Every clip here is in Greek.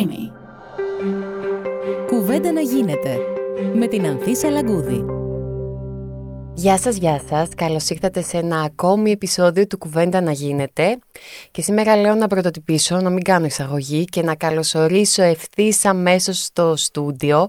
Creamy. Κουβέντα να γίνεται με την Ανθίσα Λαγκούδη. Γεια σας, γεια σας. Καλώς ήρθατε σε ένα ακόμη επεισόδιο του Κουβέντα να γίνεται. Και σήμερα λέω να πρωτοτυπήσω, να μην κάνω εισαγωγή και να καλωσορίσω ευθύς αμέσως στο στούντιο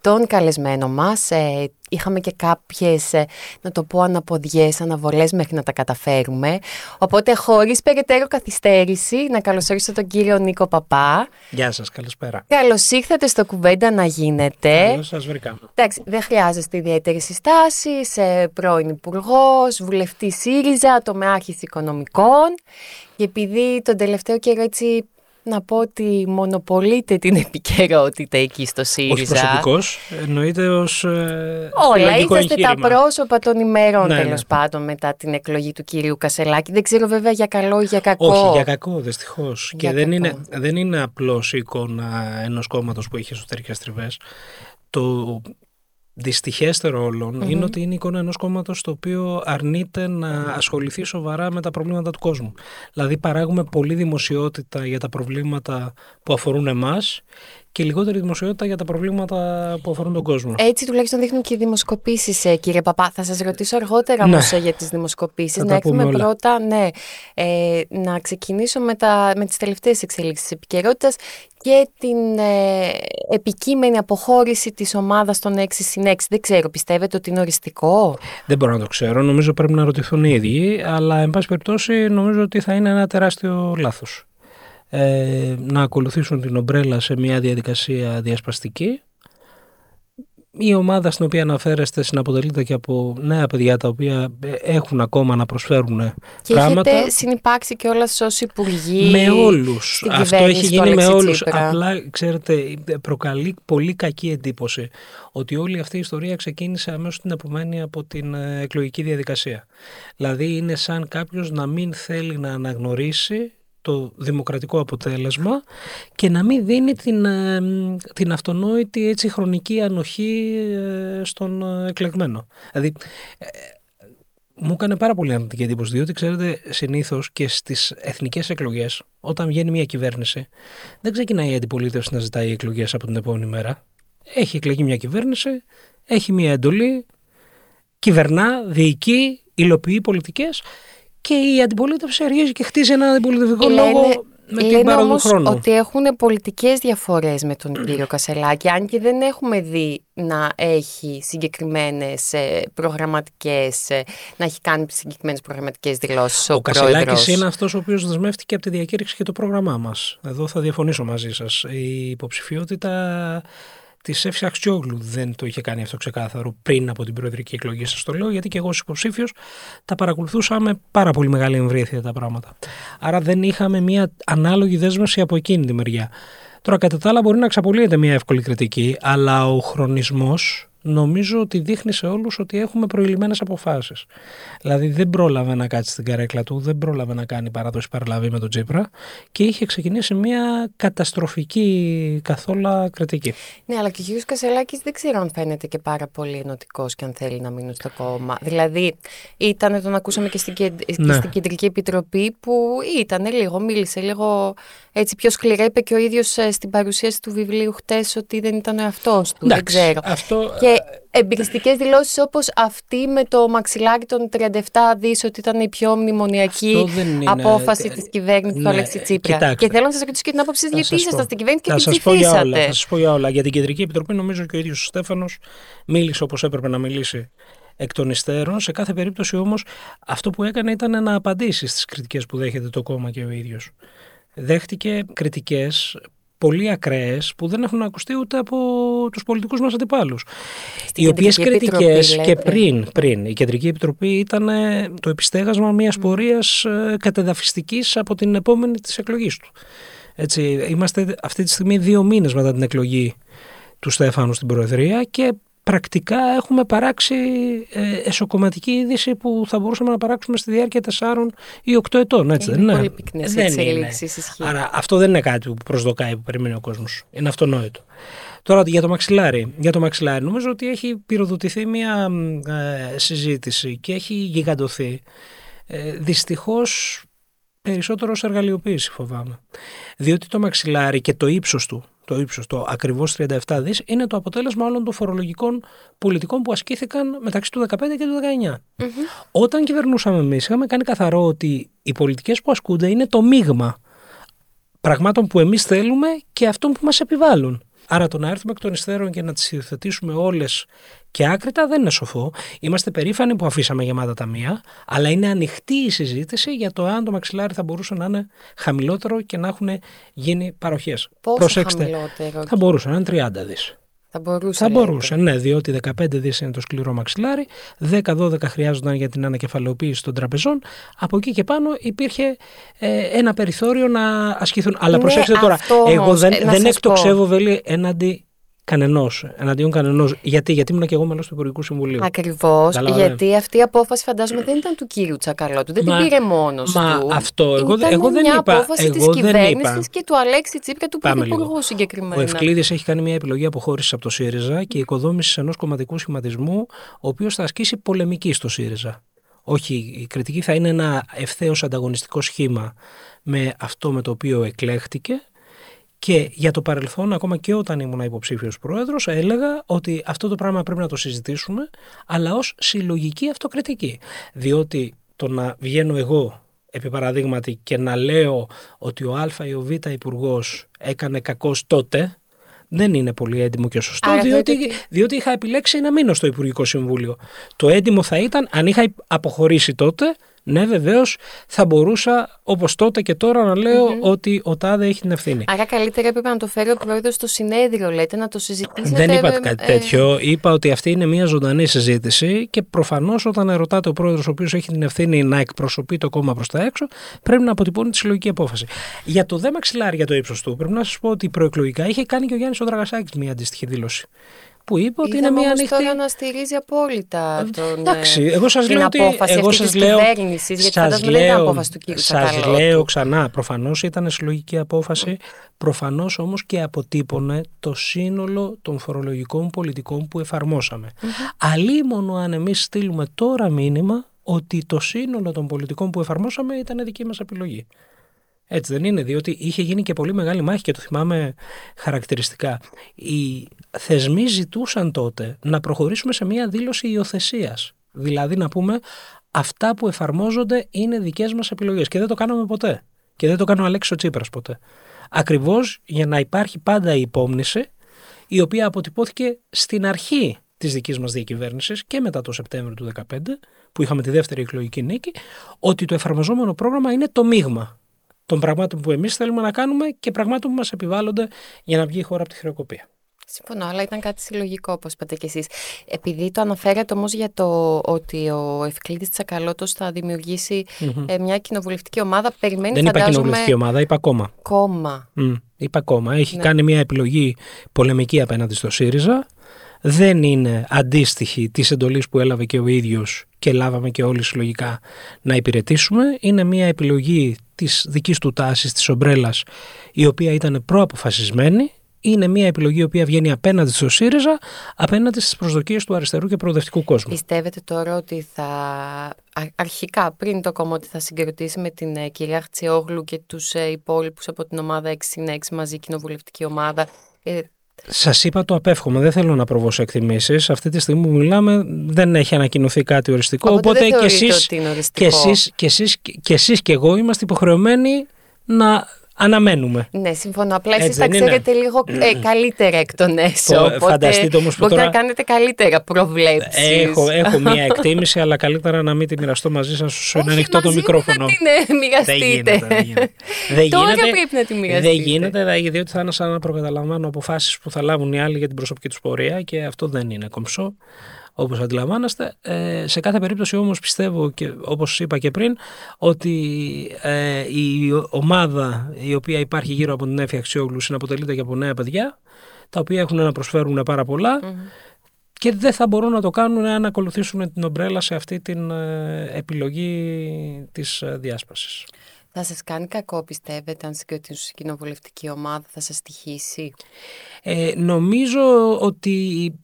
τον καλεσμένο μας, ε, είχαμε και κάποιες, ε, να το πω, αναποδιές, αναβολές μέχρι να τα καταφέρουμε. Οπότε χωρίς περαιτέρω καθυστέρηση, να καλωσορίσω τον κύριο Νίκο Παπά. Γεια σας, καλησπέρα. Καλώς ήρθατε στο κουβέντα να γίνεται. Καλώς σας βρήκα. Εντάξει, δεν χρειάζεστε ιδιαίτερη συστάση, ε, πρώην υπουργός, βουλευτής ΣΥΡΙΖΑ, τομεάρχης οικονομικών. Και επειδή τον τελευταίο καιρό έτσι να πω ότι μονοπολείτε την επικαιρότητα εκεί στο ΣΥΡΙΖΑ. Όχι προσωπικός, εννοείται ως ε, Όλα, είσαστε εγχείρημα. τα πρόσωπα των ημερών Ναι, τέλος ναι. πάντων μετά την εκλογή του κυρίου Κασελάκη. Δεν ξέρω βέβαια για καλό ή για κακό. Όχι, για κακό δυστυχώς. Για Και δεν κακό. είναι, δεν είναι απλώς η εικόνα ενός κόμματος που είχε εσωτερικές τριβές. Το δυστυχέστερο όλων είναι ότι είναι η εικόνα ενός κόμματος το οποίο αρνείται να ασχοληθεί σοβαρά με τα προβλήματα του κόσμου. Δηλαδή, παράγουμε πολλή δημοσιότητα για τα προβλήματα που αφορούν εμάς και λιγότερη δημοσιότητα για τα προβλήματα που αφορούν τον κόσμο. Έτσι τουλάχιστον δείχνουν και οι δημοσκοπήσεις, κύριε Παπά. Θα σας ρωτήσω αργότερα Ναι. όμω για τις δημοσκοπήσεις. Θα Να τα έρθουμε πούμε όλα. πρώτα, ναι. Ε, να ξεκινήσω με, τα, με τις τελευταίες εξελίξεις της επικαιρότητας και την ε, επικείμενη αποχώρηση της ομάδας των 6 συν 6. Δεν ξέρω, πιστεύετε ότι είναι οριστικό; Δεν μπορώ να το ξέρω. Νομίζω πρέπει να ρωτηθούν οι ίδιοι. Αλλά, εν πάση περιπτώσει, νομίζω ότι θα είναι ένα τεράστιο λάθος. Ε, να ακολουθήσουν την ομπρέλα σε μια διαδικασία διασπαστική. Η ομάδα στην οποία αναφέρεστε συναποτελείται και από νέα παιδιά τα οποία ε, έχουν ακόμα να προσφέρουν Και πράγματα. έχετε συνυπάρξει και όλα ως υπουργοί. Με όλους. στην Αυτό κυβέρνηση έχει του γίνει με Αλέξη όλους. Τσίπρα. Απλά, ξέρετε, προκαλεί πολύ κακή εντύπωση ότι όλη αυτή η ιστορία ξεκίνησε αμέσως την επομένη από την ε, εκλογική διαδικασία. Δηλαδή, είναι σαν κάποιος να μην θέλει να αναγνωρίσει το δημοκρατικό αποτέλεσμα και να μην δίνει την, ε, μ, την αυτονόητη έτσι χρονική ανοχή ε, στον ε, εκλεγμένο. Δηλαδή, μου έκανε πάρα πολύ αρνητική εντύπωση, διότι ξέρετε, συνήθως και στις εθνικές εκλογές, όταν βγαίνει μια κυβέρνηση, δεν ξεκινάει η αντιπολίτευση να ζητάει εκλογές από την επόμενη μέρα. Έχει εκλεγεί μια κυβέρνηση, έχει μια εντολή, κυβερνά, διοικεί, υλοποιεί πολιτικές και η αντιπολίτευση αρχίζει και χτίζει ένα αντιπολιτευτικό λόγο με την λένε πάροδο του όμως χρόνου. ότι έχουν πολιτικές διαφορές με τον κύριο Κασελάκη, αν και δεν έχουμε δει να έχει συγκεκριμένες ε, προγραμματικές, ε, να έχει κάνει συγκεκριμένες προγραμματικές δηλώσεις ο, Ο πρόεδρος. Κασελάκης είναι αυτός ο οποίος δεσμεύτηκε από τη διακήρυξη και το πρόγραμμά μας. Εδώ θα διαφωνήσω μαζί σας. Η υποψηφιότητα της Εύσης Αξιόγλου δεν το είχε κάνει αυτό ξεκάθαρο πριν από την προεδρική εκλογή. Σας το λέω γιατί και εγώ ως υποψήφιος τα παρακολουθούσα με πάρα πολύ μεγάλη εμβρήθεια τα πράγματα. Άρα δεν είχαμε μια ανάλογη δέσμευση από εκείνη τη μεριά. Τώρα, κατά τα άλλα, μπορεί να εξαπολύεται μια εύκολη κριτική, αλλά ο χρονισμός νομίζω ότι δείχνει σε όλους ότι έχουμε προηλημένες αποφάσεις. Δηλαδή δεν πρόλαβε να κάτσει στην καρέκλα του, δεν πρόλαβε να κάνει παράδοση παραλαβή με τον Τσίπρα και είχε ξεκινήσει μια καταστροφική καθόλου κριτική. Ναι, αλλά και ο κύριος Κασελάκης δεν ξέρω αν φαίνεται και πάρα πολύ ενωτικός και αν θέλει να μείνει στο κόμμα. Δηλαδή, ήταν, τον ακούσαμε και στην, κεντ- και Ναι. στην Κεντρική Επιτροπή που ήταν λίγο, μίλησε λίγο έτσι πιο σκληρά. Είπε και ο ίδιος ε, στην παρουσίαση του βιβλίου χτες ότι δεν ήταν ο εαυτός του. δεν Εντάξει, ξέρω. Αυτό Και εμπειριστικές δηλώσεις όπως αυτή με το μαξιλάρι των 37 δις ότι ήταν η πιο μνημονιακή Αυτό δεν είναι- απόφαση της κυβέρνησης του Ναι, Αλέξη Τσίπρα. κοιτάξτε. Και θέλω να σας ρωτήσω και την άποψη σας Θα γιατί σας ήσασταν πω. στην κυβέρνηση και θα την σας πω για όλα, ψηφίσατε. θα σας πω για όλα. Για την Κεντρική Επιτροπή νομίζω και ο ίδιος ο Στέφανος μίλησε όπως έπρεπε να μιλήσει εκ των υστέρων. Σε κάθε περίπτωση όμως αυτό που έκανε ήταν να απαντήσει στις κριτικές που δέχεται το κόμμα και ο ίδιος. Δέχτηκε κριτικές πολύ ακραίες που δεν έχουν ακουστεί ούτε από τους πολιτικούς μας αντιπάλους. Στην οι οποίες Κεντρική Επιτροπή, κριτικές και λέτε. πριν, πριν η Κεντρική Επιτροπή ήταν ε, το επιστέγασμα μιας πορείας ε, κατεδαφιστικής από την επόμενη της εκλογής του. Έτσι, είμαστε αυτή τη στιγμή δύο μήνες μετά την εκλογή του Στέφανου στην Προεδρία και πρακτικά έχουμε παράξει ε, εσωκομματική είδηση που θα μπορούσαμε να παράξουμε στη διάρκεια 4 ή 8 ετών. Έτσι, Είναι δεν είναι; πολύ πυκνές Δεν εξελίξεις, είναι. ισχύει. Άρα αυτό δεν είναι κάτι που προσδοκάει, που περιμένει ο κόσμος. Είναι αυτονόητο. Τώρα για το μαξιλάρι. Για το μαξιλάρι νομίζω ότι έχει πυροδοτηθεί μια μ, ε, συζήτηση και έχει γιγαντωθεί. Ε, δυστυχώς περισσότερο ως εργαλειοποίηση φοβάμαι. Διότι το μαξιλάρι και το ύψος του το ύψος, το ακριβώς 37 δις, είναι το αποτέλεσμα όλων των φορολογικών πολιτικών που ασκήθηκαν μεταξύ του 2015 και του 2019. Όταν κυβερνούσαμε εμείς, είχαμε κάνει καθαρό ότι οι πολιτικές που ασκούνται είναι το μείγμα πραγμάτων που εμείς θέλουμε και αυτών που μας επιβάλλουν. Άρα το να έρθουμε εκ των υστέρων και να τις υιοθετήσουμε όλες και άκρητα δεν είναι σοφό. Είμαστε περήφανοι που αφήσαμε γεμάτα τα μία, αλλά είναι ανοιχτή η συζήτηση για το αν το μαξιλάρι θα μπορούσε να είναι χαμηλότερο και να έχουν γίνει παροχές. Πόσο Προσέξτε, χαμηλότερο. θα μπορούσε να είναι 30 δις. Θα μπορούσε. Θα λέτε. μπορούσε, ναι, διότι 15 δις είναι το σκληρό μαξιλάρι, 10-12 χρειάζονταν για την ανακεφαλαιοποίηση των τραπεζών. Από εκεί και πάνω υπήρχε ε, ένα περιθώριο να ασκηθούν. Αλλά Ναι, προσέξτε τώρα, αυτό όμως, εγώ δεν, ε, να δεν σας εκτοξεύω βέλη έναντι κανενός. Εναντίον κανενός. Γιατί, γιατί ήμουν και εγώ μέλος του Υπουργικού Συμβουλίου. Ακριβώς, Καταλαβαίνω. γιατί αυτή η απόφαση φαντάζομαι δεν ήταν του κύριου Τσακαλώτου. Δεν Μα- την πήρε μόνος μα του. αυτό, εγώ- ήταν εγώ δεν μια είπα- απόφαση της εγώ δεν είπα. κυβέρνησης και του Αλέξη Τσίπρα, του Πάμε Πρωθυπουργού λίγο. συγκεκριμένα. Ο Ευκλήδης έχει κάνει μια επιλογή αποχώρησης από το ΣΥΡΙΖΑ και οικοδόμησης ενός κομματικού σχηματισμού, ο οποίος θα ασκήσει πολεμική στο ΣΥΡΙΖΑ. Όχι, η κριτική θα είναι ένα ευθέως ανταγωνιστικό σχήμα με αυτό με το οποίο εκλέχτηκε. Και για το παρελθόν, ακόμα και όταν ήμουν υποψήφιος πρόεδρος, έλεγα ότι αυτό το πράγμα πρέπει να το συζητήσουμε, αλλά ως συλλογική αυτοκριτική. Διότι το να βγαίνω εγώ, επί παραδείγματι, και να λέω ότι ο Α ή ο Β υπουργός έκανε κακός τότε, δεν είναι πολύ έντιμο και σωστό, Άρα διότι, θεωρείτε ότι- διότι είχα επιλέξει να μείνω στο Υπουργικό Συμβούλιο. Το έντιμο θα ήταν αν είχα αποχωρήσει τότε, ναι βεβαίως θα μπορούσα όπως τότε και τώρα να λέω ότι ο Τάδε έχει την ευθύνη. Άρα καλύτερα έπρεπε να το φέρει ο πρόεδρος στο συνέδριο, λέτε, να το συζητήσετε. Δεν είπα ε, κάτι ε, τέτοιο. Είπα ότι αυτή είναι μια ζωντανή συζήτηση και προφανώς όταν ερωτάται ο πρόεδρος, ο οποίος έχει την ευθύνη να εκπροσωπεί το κόμμα προς τα έξω, πρέπει να αποτυπώνει τη συλλογική απόφαση. Για το δε μαξιλάρι για το ύψος του, πρέπει να σας πω ότι προεκλογικά είχε κάνει και ο Γιάννης Οδραγασάκης μια αντίστοιχη δήλωση. Που είπε ότι είναι Είδαμε μια όμως ανοιχτή. τώρα να στηρίζει απόλυτα τον, Εντάξει, ε, εγώ σας την λέω ότι απόφαση εγώ αυτή σας της λέω, κυβέρνησης, γιατί σας φαντάζομαι δεν ήταν λέω- απόφαση του κύριου σας Τσακαλώτου. λέω ξανά, προφανώς ήταν συλλογική απόφαση, προφανώς όμως και αποτύπωνε το σύνολο των φορολογικών πολιτικών που εφαρμόσαμε. Αλίμονο αν εμείς στείλουμε τώρα μήνυμα ότι το σύνολο των πολιτικών που εφαρμόσαμε ήταν δική μας επιλογή. Έτσι δεν είναι, διότι είχε γίνει και πολύ μεγάλη μάχη και το θυμάμαι χαρακτηριστικά. Οι θεσμοί ζητούσαν τότε να προχωρήσουμε σε μια δήλωση υιοθεσίας. Δηλαδή να πούμε αυτά που εφαρμόζονται είναι δικές μας επιλογές και δεν το κάναμε ποτέ. Και δεν το κάνει ο Αλέξης ο Τσίπρας ποτέ. Ακριβώς για να υπάρχει πάντα η υπόμνηση η οποία αποτυπώθηκε στην αρχή της δικής μας διακυβέρνησης και μετά το Σεπτέμβριο του 2015 που είχαμε τη δεύτερη εκλογική νίκη ότι το εφαρμοζόμενο πρόγραμμα είναι το μείγμα των πραγμάτων που εμείς θέλουμε να κάνουμε και πραγμάτων που μας επιβάλλονται για να βγει η χώρα από τη χρεοκοπία. Συμφωνώ, αλλά ήταν κάτι συλλογικό, όπως είπατε κι εσείς. Επειδή το αναφέρατε όμως για το ότι ο Ευκλήδης Τσακαλώτος θα δημιουργήσει ε, μια κοινοβουλευτική ομάδα, περιμένει Δεν είπα φαντάζομαι κοινοβουλευτική ομάδα, είπα κόμμα. κόμμα. Μμ, είπα κόμμα. Έχει Ναι. κάνει μια επιλογή πολεμική απέναντι στο ΣΥΡΙΖΑ. Δεν είναι αντίστοιχη της εντολής που έλαβε και ο ίδιος και λάβαμε και όλοι συλλογικά να υπηρετήσουμε. Είναι μια επιλογή της δικής του τάσης, της ομπρέλας, η οποία ήταν προαποφασισμένη. Είναι μια επιλογή η οποία βγαίνει απέναντι στο ΣΥΡΙΖΑ, απέναντι στις προσδοκίες του αριστερού και προοδευτικού κόσμου. Πιστεύετε τώρα ότι θα α- αρχικά πριν το κόμμα ότι θα συγκροτήσει με την ε, κυρία Χτσιόγλου και τους ε, υπόλοιπους από την ομάδα 6 συν 6 μαζί κοινοβουλευτική ομάδα ε, Σας είπα το απέφχομαι. Δεν θέλω να προβώ σε εκτιμήσεις. Αυτή τη στιγμή που μιλάμε δεν έχει ανακοινωθεί κάτι οριστικό. Οπότε δεν και θεωρείτε εσείς, ότι είναι και, οριστικό. εσείς, και, εσείς, και εσείς και εγώ είμαστε υποχρεωμένοι να αναμένουμε. Ναι, συμφωνώ. Απλά εσείς Έτσι τα δεν είναι. ξέρετε λίγο ε, καλύτερα εκ των έσω. Πω, Οπότε φανταστείτε όμως που μπορείτε τώρα- να κάνετε καλύτερα προβλέψεις. Έχω, έχω μία εκτίμηση, αλλά καλύτερα να μην τη μοιραστώ μαζί σας όσο είναι Όχι, ανοιχτό το μαζί μου μικρόφωνο. Θα την ε, μοιραστείτε. Δεν γίνεται. Δεν γίνεται. Δεν Τώρα γίνεται, πρέπει να τη μοιραστείτε; Δεν γίνεται, δε- διότι θα είναι σαν να προκαταλαμβάνω αποφάσεις που θα λάβουν οι άλλοι για την προσωπική τους πορεία και αυτό δεν είναι κομψό. Όπως αντιλαμβάνεστε, Ε, σε κάθε περίπτωση όμως πιστεύω και όπως είπα και πριν ότι ε, η ομάδα η οποία υπάρχει γύρω από την Έφη Αξιόγλου συναποτελείται και από νέα παιδιά τα οποία έχουν να προσφέρουν πάρα πολλά και δεν θα μπορούν να το κάνουν αν ακολουθήσουν την ομπρέλα σε αυτή την ε, επιλογή της ε, διάσπασης. Θα σας κάνει κακό πιστεύετε αν συγκροτήσουν σε κοινοβουλευτική ομάδα, θα σας τυχήσει. Ε, νομίζω ότι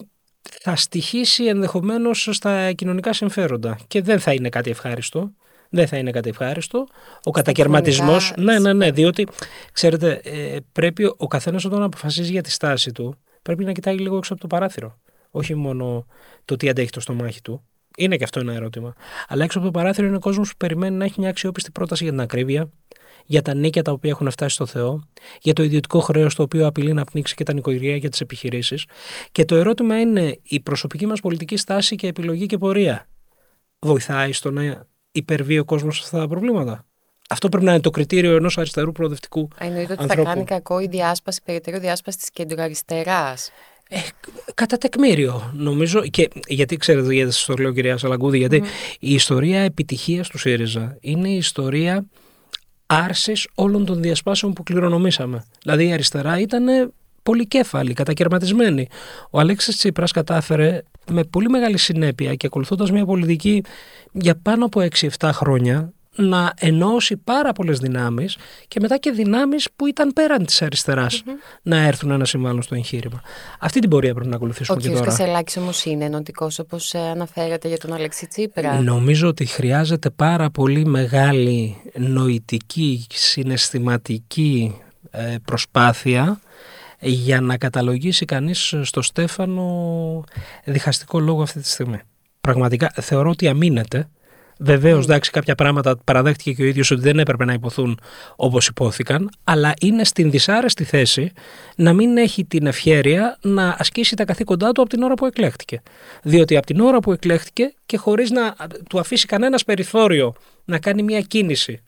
θα στοιχήσει ενδεχομένως στα κοινωνικά συμφέροντα και δεν θα είναι κάτι ευχάριστο Δεν θα είναι κάτι ευχάριστο. Ο κατακαιρματισμός. Ναι, ναι, ναι. Διότι, ξέρετε, ε, πρέπει ο καθένας όταν αποφασίζει για τη στάση του, πρέπει να κοιτάει λίγο έξω από το παράθυρο. Όχι μόνο το τι αντέχει το στομάχι του. Είναι και αυτό ένα ερώτημα. Αλλά έξω από το παράθυρο είναι ο κόσμος που περιμένει να έχει μια αξιόπιστη πρόταση για την ακρίβεια, για τα νίκια τα οποία έχουν φτάσει στο Θεό, για το ιδιωτικό χρέος το οποίο απειλεί να πνίξει και τα νοικοκυριά για τις επιχειρήσεις. Και το ερώτημα είναι η προσωπική μας πολιτική στάση και επιλογή και πορεία. Βοηθάει στο να υπερβεί ο κόσμος σε αυτά τα προβλήματα; Αυτό πρέπει να είναι το κριτήριο ενός αριστερού προοδευτικού. Εννοείται ότι ανθρώπου. θα κάνει κακό η διάσπαση, περαιτέρω διάσπαση της κεντροαριστεράς. Ε, κατά τεκμήριο, νομίζω. Και, γιατί ξέρετε, γιατί σα το λέω, κυρία Σαλαγκούδη, γιατί η ιστορία επιτυχίας του ΣΥΡΙΖΑ είναι η ιστορία άρσης όλων των διασπάσεων που κληρονομήσαμε. Δηλαδή η αριστερά ήταν πολυκέφαλη, κατακαιρματισμένη. Ο Αλέξης Τσίπρας κατάφερε με πολύ μεγάλη συνέπεια και ακολουθώντας μια πολιτική για πάνω από 6-7 χρόνια να ενώσει πάρα πολλές δυνάμεις και μετά και δυνάμεις που ήταν πέραν της αριστερα να έρθουν να συμβάλλουν στο εγχείρημα. Αυτή την πορεία πρέπει να ακολουθήσουμε Ο και κ. τώρα. Κασελάκης όμως είναι ενωτικός όπως αναφέρατε για τον Αλέξη Τσίπρα. Νομίζω ότι χρειάζεται πάρα πολύ μεγάλη νοητική, συναισθηματική ε, προσπάθεια για να καταλογίσει κανείς στο Στέφανο διχαστικό λόγο αυτή τη στιγμή. Πραγματικά θεωρώ ότι αμήνεται. Βεβαίως, εντάξει, κάποια πράγματα παραδέχτηκε και ο ίδιος ότι δεν έπρεπε να υποθούν όπως υπόθηκαν, αλλά είναι στην δυσάρεστη θέση να μην έχει την ευχέρεια να ασκήσει τα καθήκοντά του από την ώρα που εκλέχτηκε. Διότι από την ώρα που εκλέχτηκε και χωρίς να του αφήσει κανένας περιθώριο να κάνει μια κίνηση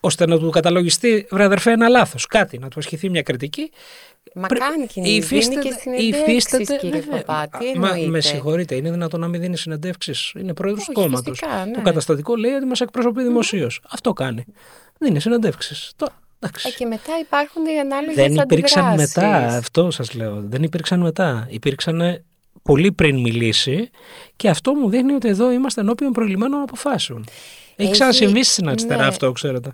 ώστε να του καταλογιστεί, βρε αδερφέ, ένα λάθος, κάτι, να του ασκηθεί μια κριτική. Μα πρέ- κάνει κινήσει, υφίσταται- δίνει και συνεντεύξεις, υφίσταται- κύριε βέβαια. Παπάτη, Μα εννοείται. με συγχωρείτε, είναι δυνατόν να μην δίνει συνεντεύξεις. Είναι πρόεδρος του Όχι, κόμματος. φυσικά, ναι. Το καταστατικό λέει ότι μας εκπροσωπεί δημοσίως. Αυτό κάνει. Δίνει συνεντεύξεις. Εντάξει. Ε, και μετά υπάρχουν οι ανάλογες Δεν υπήρξαν μετά, αυτό σας λέω. Δεν υπήρξαν μετά. Υπήρξαν πολύ πριν μιλήσει και αυτό μου δείχνει ότι εδώ είμαστε ενώπιον προηγουμένων αποφάσεων. Έχει Έχει- ξανασυμβεί στην αριστερά ναι. αυτό, ξέρετε.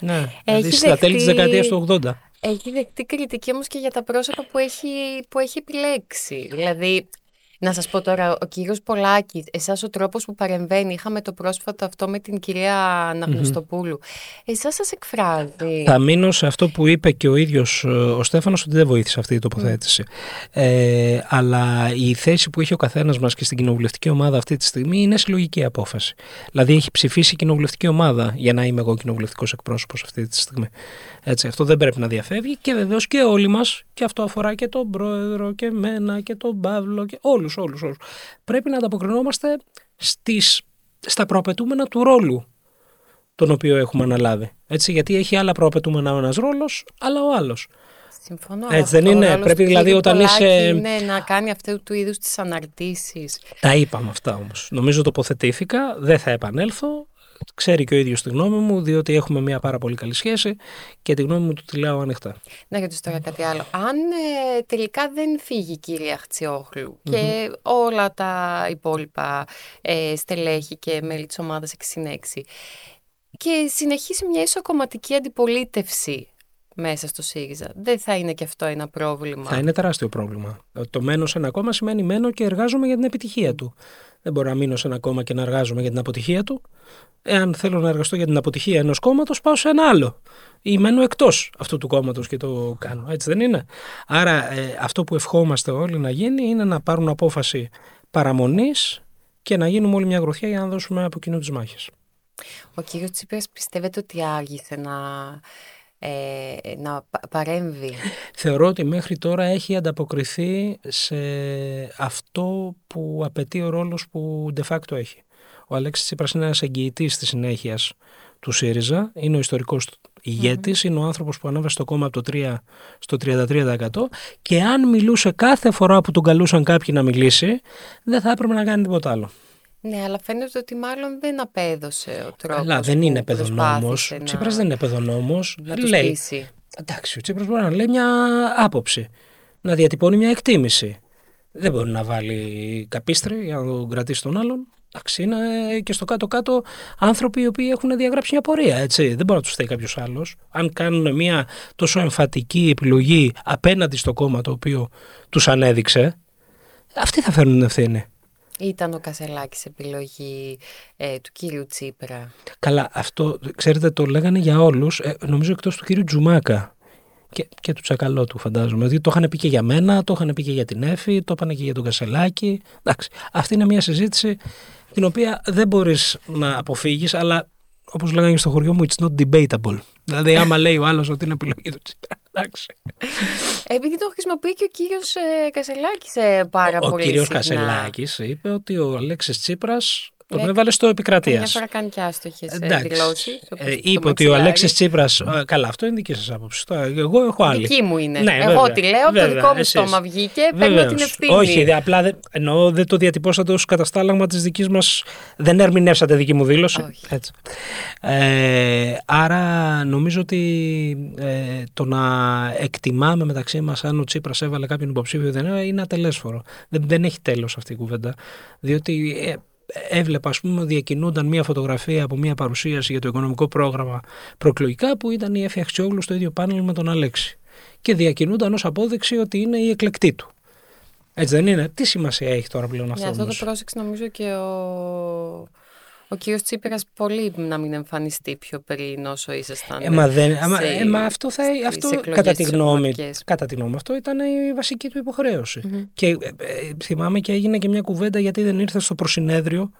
ναι, έχει δηλαδή στα τέλη της δεχτεί- δεκαετίας του 80. Έχει δεχτεί κριτική όμως και για τα πρόσωπα που έχει, που έχει επιλέξει. Δηλαδή, να σας πω τώρα, ο κύριος Πολάκης, εσάς ο τρόπος που παρεμβαίνει, είχαμε το πρόσφατο αυτό με την κυρία Αναγνωστοπούλου, εσάς σας εκφράζει. Θα μείνω σε αυτό που είπε και ο ίδιος ε, ο Στέφανος ότι δεν βοήθησε αυτή η τοποθέτηση. Ε, αλλά η θέση που έχει ο καθένας μας και στην κοινοβουλευτική ομάδα αυτή τη στιγμή είναι συλλογική απόφαση. Δηλαδή έχει ψηφίσει η κοινοβουλευτική ομάδα για να είμαι εγώ κοινοβουλευτικός εκπρόσωπος αυτή τη στιγμή. Έτσι, αυτό δεν πρέπει να διαφεύγει και βεβαίως και όλοι μας και αυτό αφορά και τον πρόεδρο και εμένα και τον Παύλο και όλους, όλους, όλους. Πρέπει να ανταποκρινόμαστε στις, στα προαπαιτούμενα του ρόλου τον οποίο έχουμε αναλάβει. Έτσι, γιατί έχει άλλα προαπαιτούμενα ο ένας ρόλος, αλλά ο άλλος. Συμφωνώ. Έτσι Αυτό δεν ο είναι. ρόλος Πρέπει του δηλαδή κύριου όταν Πολάκη είσαι- Είναι να κάνει αυτού του είδους τις αναρτήσεις. Τα είπαμε αυτά όμως. Νομίζω τοποθετήθηκα, δεν θα επανέλθω. Ξέρει και ο ίδιος τη γνώμη μου, διότι έχουμε μια πάρα πολύ καλή σχέση και τη γνώμη μου του τη λέω ανοιχτά. Να ρωτήσω τώρα κάτι άλλο. Αν ε, τελικά δεν φύγει η κυρία Χτσιόγλου και όλα τα υπόλοιπα ε, στελέχη και μέλη της ομάδας 6 και συνεχίσει μια ισοκομματική αντιπολίτευση μέσα στο ΣΥΡΙΖΑ, δεν θα είναι και αυτό ένα πρόβλημα. Θα είναι τεράστιο πρόβλημα. Το μένω σε ένα κόμμα σημαίνει μένω και εργάζομαι για την επιτυχία του. Δεν μπορώ να μείνω σε ένα κόμμα και να εργάζομαι για την αποτυχία του. Εάν θέλω να εργαστώ για την αποτυχία ενός κόμματος, πάω σε ένα άλλο. Ή μένω εκτός αυτού του κόμματος και το κάνω. Έτσι δεν είναι; Άρα, ε, αυτό που ευχόμαστε όλοι να γίνει είναι να πάρουν απόφαση παραμονής και να γίνουμε όλοι μια γροθιά για να δώσουμε από κοινού τις μάχες. Ο κύριος Τσίπρας πιστεύετε ότι άργησε να, ε, να πα- παρέμβει. Θεωρώ ότι μέχρι τώρα έχει ανταποκριθεί σε αυτό που απαιτεί ο ρόλος που de facto έχει. Ο Αλέξης Τσίπρας είναι ένας εγγυητής της συνέχειας του ΣΥΡΙΖΑ, είναι ο ιστορικός ηγέτης, είναι ο άνθρωπος που ανέβασε το κόμμα από το 3 στο 33% και αν μιλούσε κάθε φορά που τον καλούσαν κάποιοι να μιλήσει, δεν θα έπρεπε να κάνει τίποτα άλλο. Ναι, αλλά φαίνεται ότι μάλλον δεν απέδωσε ο τρόπος Αλλά δεν που είναι παιδονόμος. προσπάθησε Ο να- Τσίπρας δεν είναι παιδονόμος. να τους Λέει, πείσει. Εντάξει, ο Τσίπρας μπορεί να λέει μια άποψη, να διατυπώνει μια εκτίμηση. Δεν μπορεί να βάλει καπίστρι για να τον κρατήσει τον άλλον. Εντάξει, είναι και στο κάτω-κάτω άνθρωποι οι οποίοι έχουν διαγράψει μια πορεία, έτσι. Δεν μπορεί να τους φταίει κάποιος άλλος. Αν κάνουν μια τόσο εμφατική επιλογή απέναντι στο κόμμα το οποίο τους ανέδειξε, αυτοί θα φέρουν την ευθύνη. Ήταν ο Κασελάκης επιλογή ε, του κύριου Τσίπρα. Καλά, αυτό ξέρετε το λέγανε για όλους, ε, νομίζω εκτός του κύριου Τζουμάκα και, και του Τσακαλώτου φαντάζομαι. Δηλαδή το είχαν πει και για μένα, το είχαν πει και για την Εφη, το είπαν και για τον Κασελάκη. Εντάξει, αυτή είναι μια συζήτηση την οποία δεν μπορείς να αποφύγεις, αλλά όπως λέγανε στο χωριό μου, it's not debatable. Δηλαδή άμα λέει ο άλλος ότι είναι επιλογή του Τσίπρα. Εντάξει. Επειδή το χρησιμοποιεί και ο κύριος ε, Κασελάκης ε, πάρα Ο πολύ. κύριος συχνά. Κασελάκης είπε ότι ο Αλέξης Τσίπρας τον Ναι. έβαλες στο Μια επικρατείας. φορά κάνει και άστοχε Εντάξει. δηλώσεις. Ε, είπε ότι ο Αλέξης Τσίπρας, ε, καλά αυτό είναι δική σας άποψη, Τώρα, εγώ έχω άλλη. Δική μου είναι. Ναι, Εγώ βέβαια. τη λέω, το Βέβαια, δικό μου εσείς. στόμα βγήκε, παίρνω Βεβαίως. την ευθύνη. Όχι, δε, απλά δεν, εννοώ δεν το διατυπώσατε ως καταστάλαγμα της δικής μας, δεν ερμηνεύσατε δική μου δήλωση. Όχι. Έτσι. Ε, άρα νομίζω ότι ε, το να εκτιμάμε μεταξύ μας αν ο Τσίπρας έβαλε κάποιον υποψήφιο ή δεν έβαλε, είναι ατελέσφορο. Δεν, δεν έχει τέλος αυτή η κουβέντα. Διότι ε, έβλεπα ας πούμε διακινούνταν μια φωτογραφία από μια παρουσίαση για το οικονομικό πρόγραμμα προεκλογικά που ήταν η Εφη Αξιόγλου στο ίδιο πάνελ με τον Αλέξη. Και διακινούνταν ως απόδειξη ότι είναι η εκλεκτή του. Έτσι δεν είναι; Τι σημασία έχει τώρα πλέον αυτό. Ναι, αυτό το όμως; πρόσεξε νομίζω και ο, ο κύριος Τσίπρας πολύ να μην εμφανιστεί πιο πριν όσο ήσασταν. Ε, μα, δεν, άμα- σε- ε, μα αυτό θα, στις αυτό, εκλογές κατά, τη τις γνώμη, ομαδικές. κατά τη γνώμη αυτό ήταν η βασική του υποχρέωση. Μμμ. Και ε, ε, θυμάμαι και έγινε και μια κουβέντα γιατί δεν ήρθε στο προσυνέδριο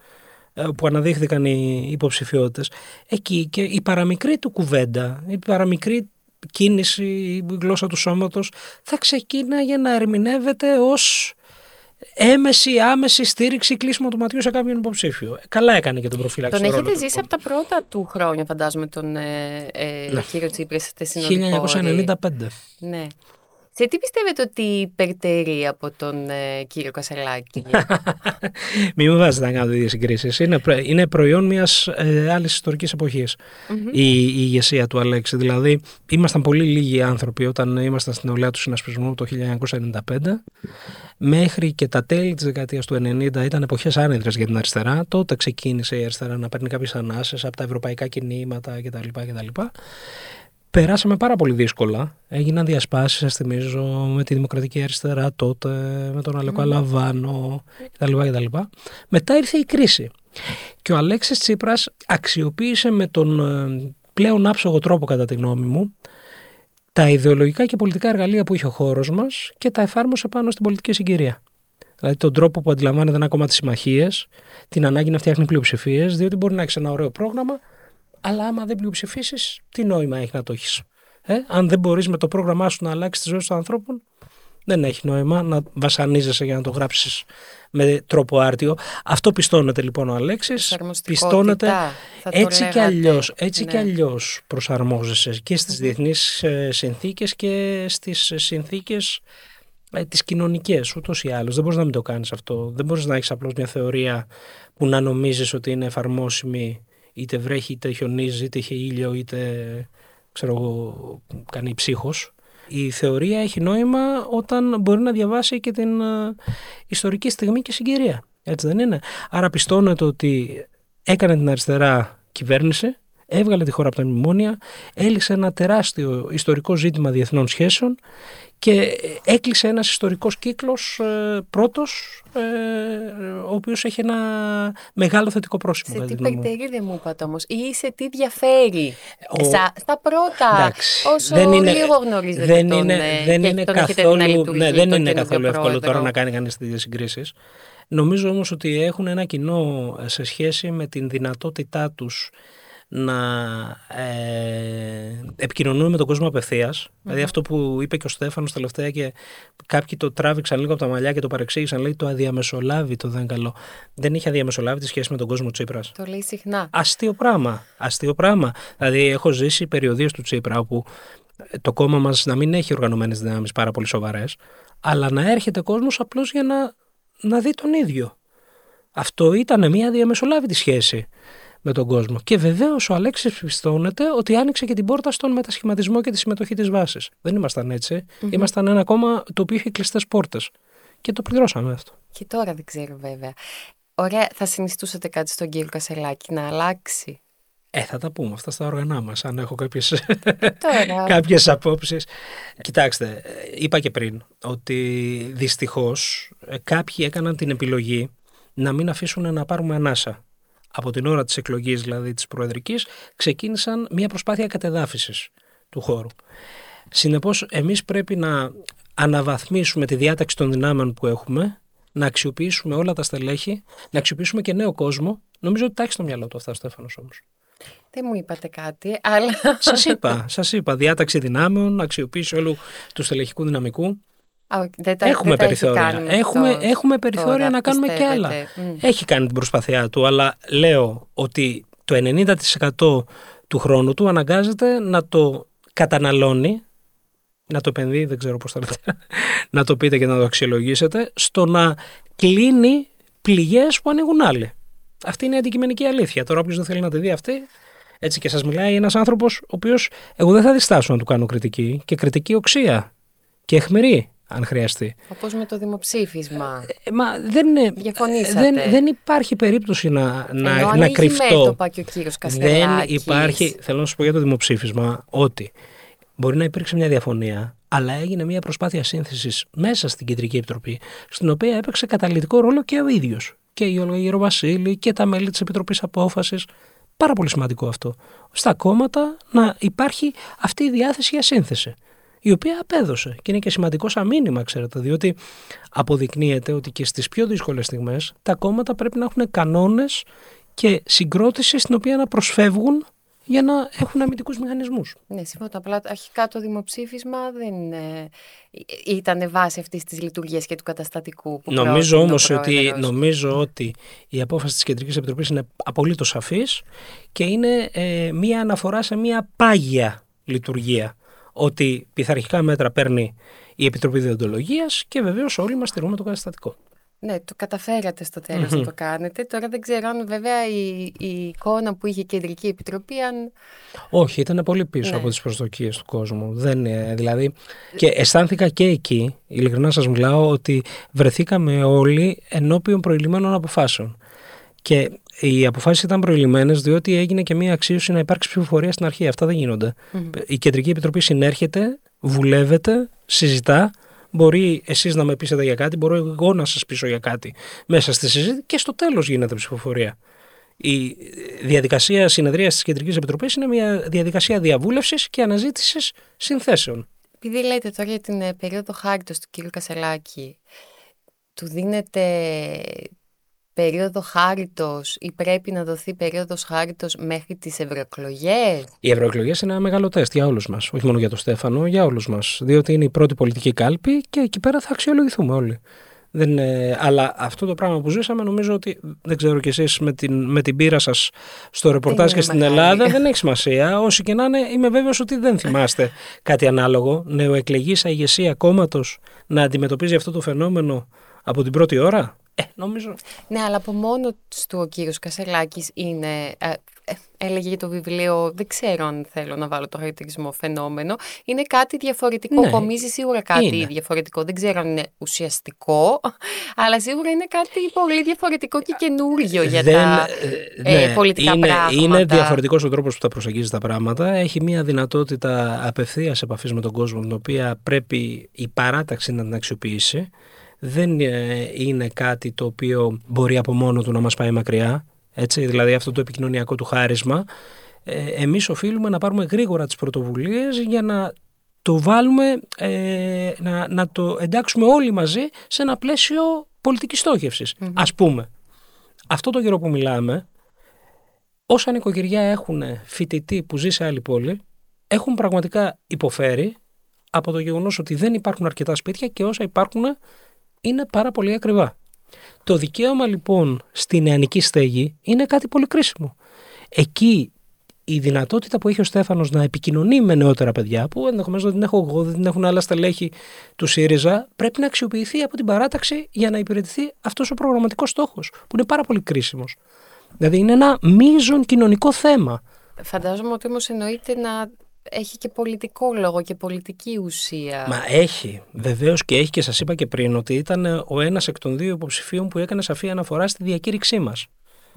ε, που αναδείχθηκαν οι υποψηφιότητες. Εκεί και η παραμικρή του κουβέντα, η παραμικρή κίνηση, η γλώσσα του σώματος θα ξεκίναγε να ερμηνεύεται ως έμεση, άμεση στήριξη κλείσιμο του ματιού σε κάποιον υποψήφιο. Ε, Καλά έκανε και τον προφύλαξη. Τον στο ρόλο έχετε του, ζήσει λοιπόν. από τα πρώτα του χρόνια, φαντάζομαι, τον ε, ε, Ναι. κύριο Τσίπρας. Είστε συνοδοιπόροι. 1995. Ναι. Σε τι πιστεύετε ότι υπερτερεί από τον ε, κύριο Κασελάκη; Μην με βάζετε να κάνω τέτοιες συγκρίσεις. Είναι, προ- είναι προϊόν μιας ε, άλλης ιστορικής εποχής η, η ηγεσία του Αλέξη. Δηλαδή, ήμασταν πολύ λίγοι άνθρωποι όταν ήμασταν στην νεολαία του συνασπισμού το 1995. Μέχρι και τα τέλη της δεκαετίας του 90 ήταν εποχές άνεδρε για την αριστερά. Τότε ξεκίνησε η αριστερά να παίρνει κάποιες ανάσες από τα ευρωπαϊκά κινήματα κτλ. κτλ. Περάσαμε πάρα πολύ δύσκολα. Έγιναν διασπάσεις, σας θυμίζω, με τη Δημοκρατική Αριστερά τότε, με τον Αλεκό Αλαβάνο κτλ, κτλ. Μετά ήρθε η κρίση. Και ο Αλέξης Τσίπρας αξιοποίησε με τον ε, πλέον άψογο τρόπο, κατά τη γνώμη μου, τα ιδεολογικά και πολιτικά εργαλεία που είχε ο χώρος μας και τα εφάρμοσε πάνω στην πολιτική συγκυρία. Δηλαδή τον τρόπο που αντιλαμβάνεται ένα κόμμα τις συμμαχίες, την ανάγκη να φτιάχνει πλειοψηφίες, διότι μπορεί να έχει ένα ωραίο πρόγραμμα, αλλά άμα δεν πλειοψηφίσεις, τι νόημα έχει να το έχεις. Ε; Αν δεν μπορείς με το πρόγραμμά σου να αλλάξεις τη ζωή των ανθρώπων, δεν έχει νόημα να βασανίζεσαι για να το γράψεις με τρόπο άρτιο. Αυτό πιστώνεται λοιπόν ο Αλέξης. Πιστώνεται θα το έτσι και λέγατε. αλλιώς, έτσι Ναι. και αλλιώς προσαρμόζεσαι και στις διεθνείς ε, συνθήκες και στις συνθήκες ε, τις κοινωνικές ούτως ή άλλως. Δεν μπορείς να μην το κάνεις αυτό. Δεν μπορείς να έχεις απλώς μια θεωρία που να νομίζεις ότι είναι εφαρμόσιμη είτε βρέχει είτε χιονίζει είτε είχε ήλιο είτε ξέρω εγώ κάνει ψύχος. Η θεωρία έχει νόημα όταν μπορεί να διαβάσει και την ε, ιστορική στιγμή και συγκυρία. Έτσι δεν είναι; Άρα πιστώνεται ότι έκανε την αριστερά κυβέρνηση, έβγαλε τη χώρα από τα μνημόνια, έλυσε ένα τεράστιο ιστορικό ζήτημα διεθνών σχέσεων και έκλεισε ένας ιστορικός κύκλος ε, πρώτος, ε, ο οποίος έχει ένα μεγάλο θετικό πρόσημο. Σε κατά τι τη γνώμη μου. περτερεί δεν μου είπατε όμως, ή σε τι διαφέρει; Ο- Στα, στα πρώτα, Εντάξει, όσο δεν είναι- λίγο γνωρίζετε δεν τον, είναι, ε, δεν και είναι τον έχετε δει να καθόλου, λειτουργεί ναι, δεν τον είναι καινούριο καθόλου εύκολο πρόεδρο. τώρα να κάνει κανείς τέτοιες συγκρίσεις. Νομίζω όμως ότι έχουν ένα κοινό σε σχέση με την δυνατότητά τους να ε, επικοινωνούν με τον κόσμο απευθείας. Δηλαδή αυτό που είπε και ο Στέφανος τελευταία και κάποιοι το τράβηξαν λίγο από τα μαλλιά και το παρεξήγησαν, λέει το αδιαμεσολάβητο δεν είναι καλό. Δεν είχε αδιαμεσολάβητη σχέση με τον κόσμο Τσίπρας. Το λέει συχνά. Αστείο πράγμα. Αστείο πράγμα. Δηλαδή, έχω ζήσει περιοδίες του Τσίπρα όπου το κόμμα μας να μην έχει οργανωμένες δυνάμεις πάρα πολύ σοβαρές, αλλά να έρχεται κόσμος απλώς για να, να δει τον ίδιο. Αυτό ήταν μια διαμεσολάβητη σχέση με τον κόσμο. Και βεβαίως ο Αλέξης πιστώνεται ότι άνοιξε και την πόρτα στον μετασχηματισμό και τη συμμετοχή της βάσης. Δεν ήμασταν έτσι. Ήμασταν ένα κόμμα το οποίο είχε κλειστές πόρτες. Και το πληρώσαμε αυτό. Και τώρα δεν ξέρω βέβαια. Ωραία, θα συνιστούσατε κάτι στον κύριο Κασελάκη να αλλάξει; Ε, θα τα πούμε αυτά στα όργανά μας, αν έχω κάποιες, Τώρα. κάποιες απόψεις. Κοιτάξτε, ε, είπα και πριν ότι δυστυχώς ε, κάποιοι έκαναν την επιλογή να μην αφήσουν να πάρουμε ανάσα. Από την ώρα της εκλογής δηλαδή της Προεδρικής ξεκίνησαν μια προσπάθεια κατεδάφισης του χώρου. Συνεπώς εμείς πρέπει να αναβαθμίσουμε τη διάταξη των δυνάμεων που έχουμε, να αξιοποιήσουμε όλα τα στελέχη, να αξιοποιήσουμε και νέο κόσμο. Νομίζω ότι τα έχει στο μυαλό του αυτά, Στέφανος όμως. Δεν μου είπατε κάτι, αλλά. Σας είπα, σας είπα. Διάταξη δυνάμεων, αξιοποίηση όλου του στελεχικού δυναμικού. Δεν τα, έχουμε δεν περιθώρια. έχουμε, έχουμε περιθώρια να κάνουμε και άλλα. Έχει κάνει την προσπαθειά του, αλλά λέω ότι το 90% του χρόνου του αναγκάζεται να το καταναλώνει να το επενδύει, δεν ξέρω πώς θα λέτε, να το πείτε και να το αξιολογήσετε, στο να κλείνει πληγές που ανοίγουν άλλοι. Αυτή είναι η αντικειμενική αλήθεια. Τώρα όποιος δεν θέλει να τη δει αυτή, έτσι και σας μιλάει ένας άνθρωπος ο οποίος εγώ δεν θα διστάσω να του κάνω κριτική και κριτική οξία και εχμηρή αν χρειαστεί. Όπως με το δημοψήφισμα. Ε, μα δεν, δεν, δεν υπάρχει περίπτωση να, να, να κρυφτώ. και ο κύριος Δεν υπάρχει, θέλω να σου πω για το δημοψήφισμα, ότι Μπορεί να υπήρξε μια διαφωνία, αλλά έγινε μια προσπάθεια σύνθεσης μέσα στην Κεντρική Επιτροπή, στην οποία έπαιξε καταλητικό ρόλο και ο ίδιος. Και η Όλγα Γεροβασίλη και τα μέλη της Επιτροπής Απόφασης. Πάρα πολύ σημαντικό αυτό. Στα κόμματα να υπάρχει αυτή η διάθεση για σύνθεση. Η οποία απέδωσε και είναι και σημαντικό σαν μήνυμα, ξέρετε, διότι αποδεικνύεται ότι και στις πιο δύσκολες στιγμές τα κόμματα πρέπει να έχουν κανόνες και συγκρότησης στην οποία να προσφεύγουν για να έχουν αμυντικούς μηχανισμούς. Ναι, συμφωνώ. Απλά αρχικά το δημοψήφισμα δεν ε, ήταν βάση αυτής της λειτουργίας και του καταστατικού. Που νομίζω όμως ότι, νομίζω ότι η απόφαση της Κεντρικής Επιτροπής είναι απολύτως σαφής και είναι ε, μία αναφορά σε μία πάγια λειτουργία. Ότι πειθαρχικά μέτρα παίρνει η Επιτροπή Διοντολογίας και βεβαίως όλοι μας στηρούμε το καταστατικό. Ναι, το καταφέρατε στο τελος να το κάνετε. Τώρα δεν ξέρω αν βέβαια η, η εικόνα που είχε η Κεντρική Επιτροπή αν... Όχι, ήταν πολύ πίσω ναι. από τις προσδοκίες του κόσμου. Δεν, δηλαδή, και αισθάνθηκα και εκεί, ειλικρινά σας μιλάω, ότι βρεθήκαμε όλοι ενώπιον προηλημένων αποφάσεων. Και οι αποφάσεις ήταν προηλημένες διότι έγινε και μία αξίωση να υπάρξει ψηφοφορία στην αρχή. Αυτά δεν γινονται Η Κεντρική Επιτροπή συνέρχεται, βουλεύεται, συζητά Μπορεί εσείς να με πείσετε για κάτι, μπορώ εγώ να σας πείσω για κάτι μέσα στη συζήτηση και στο τέλος γίνεται ψηφοφορία. Η διαδικασία συνεδρίας της Κεντρικής Επιτροπής είναι μια διαδικασία διαβούλευσης και αναζήτησης συνθέσεων. Επειδή λέτε τώρα για την ε, περίοδο χάριτος του κ. Κασελάκη, του δίνετε περίοδο χάριτος ή πρέπει να δοθεί περίοδος χάριτος μέχρι τις ευρωεκλογές; Οι ευρωεκλογές είναι ένα μεγάλο τεστ για όλους μας, όχι μόνο για τον Στέφανο, για όλους μας, διότι είναι η πρώτη πολιτική κάλπη και εκεί πέρα θα αξιολογηθούμε όλοι. Δεν, αλλά αυτό το πράγμα που ζήσαμε νομίζω ότι δεν ξέρω κι εσείς με την, με την πείρα σας στο ρεπορτάζ και στην Ελλάδα δεν έχει σημασία. Όσοι και να είναι είμαι βέβαιος ότι δεν θυμάστε κάτι ανάλογο. Νεοεκλεγήσα ηγεσία κόμματος να αντιμετωπίζει αυτό το φαινόμενο από την πρώτη ώρα; Ε, νομίζω. Ναι, αλλά από μόνο τους ο κύριος Κασελάκης είναι. Ε, ε, έλεγε για το βιβλίο, δεν ξέρω αν θέλω να βάλω το χαρακτηρισμό φαινόμενο. Είναι κάτι διαφορετικό. Ναι, Κομίζει σίγουρα κάτι είναι. διαφορετικό. Δεν ξέρω αν είναι ουσιαστικό, αλλά σίγουρα είναι κάτι πολύ διαφορετικό και καινούργιο για δεν, τα ε, ναι, πολιτικά είναι, πράγματα. Είναι διαφορετικός ο τρόπος που τα προσεγγίζει τα πράγματα. Έχει μια δυνατότητα απευθείας επαφής με τον κόσμο, την οποία πρέπει η παράταξη να την αξιοποιήσει δεν ε, είναι κάτι το οποίο μπορεί από μόνο του να μας πάει μακριά. Έτσι, δηλαδή αυτό το επικοινωνιακό του χάρισμα. Ε, εμείς οφείλουμε να πάρουμε γρήγορα τις πρωτοβουλίες για να το βάλουμε, ε, να, να το εντάξουμε όλοι μαζί σε ένα πλαίσιο πολιτικής Ας πούμε, αυτό το καιρό που μιλάμε, όσα νοικοκυριά έχουν φοιτητή που ζει σε άλλη πόλη, έχουν πραγματικά υποφέρει από το γεγονός ότι δεν υπάρχουν αρκετά σπίτια και όσα υπάρχουν είναι πάρα πολύ ακριβά. Το δικαίωμα λοιπόν στη νεανική στέγη είναι κάτι πολύ κρίσιμο. Εκεί η δυνατότητα που έχει ο Στέφανος να επικοινωνεί με νεότερα παιδιά, που ενδεχομένως δεν την έχω εγώ, δεν την έχουν άλλα στελέχη του ΣΥΡΙΖΑ, πρέπει να αξιοποιηθεί από την παράταξη για να υπηρετηθεί αυτός ο προγραμματικός στόχος, που είναι πάρα πολύ κρίσιμος. Δηλαδή είναι ένα μείζον κοινωνικό θέμα. Φαντάζομαι ότι όμως εννοείται να έχει και πολιτικό λόγο και πολιτική ουσία. Μα έχει. Βεβαίως και έχει και σας είπα και πριν ότι ήταν ο ένας εκ των δύο υποψηφίων που έκανε σαφή αναφορά στη διακήρυξή μας.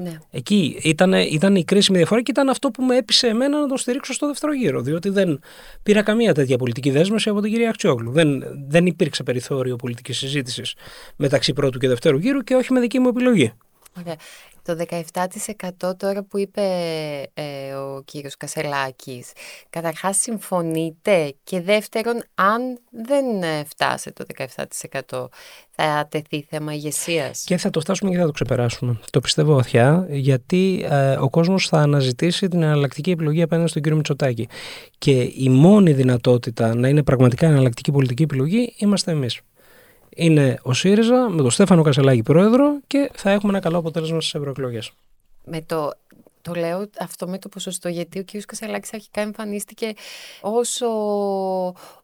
Ναι. Εκεί ήταν, ήταν η κρίσιμη διαφορά και ήταν αυτό που με έπεισε εμένα να τον στηρίξω στο δεύτερο γύρο. Διότι δεν πήρα καμία τέτοια πολιτική δέσμευση από την κυρία Αξιόγλου. Δεν, δεν υπήρξε περιθώριο πολιτικής συζήτησης μεταξύ πρώτου και δευτέρου γύρου και όχι με δική μου επιλογή. Ωραία. Το 17% τώρα που είπε ε, ο κύριος Κασελάκης, καταρχάς συμφωνείτε; Και δεύτερον, αν δεν ε, φτάσει το 17% θα τεθεί θέμα ηγεσίας; Και θα το φτάσουμε και θα το ξεπεράσουμε. Το πιστεύω βαθιά, γιατί ε, ο κόσμος θα αναζητήσει την εναλλακτική επιλογή απέναντι στον κύριο Μητσοτάκη. Και η μόνη δυνατότητα να είναι πραγματικά εναλλακτική πολιτική επιλογή είμαστε εμείς είναι ο ΣΥΡΙΖΑ με τον Στέφανο Κασελάκη πρόεδρο και θα έχουμε ένα καλό αποτέλεσμα στις ευρωεκλογές. Με το, το λέω αυτό με το ποσοστό, γιατί ο κ. Κασελάκης αρχικά εμφανίστηκε ως ο,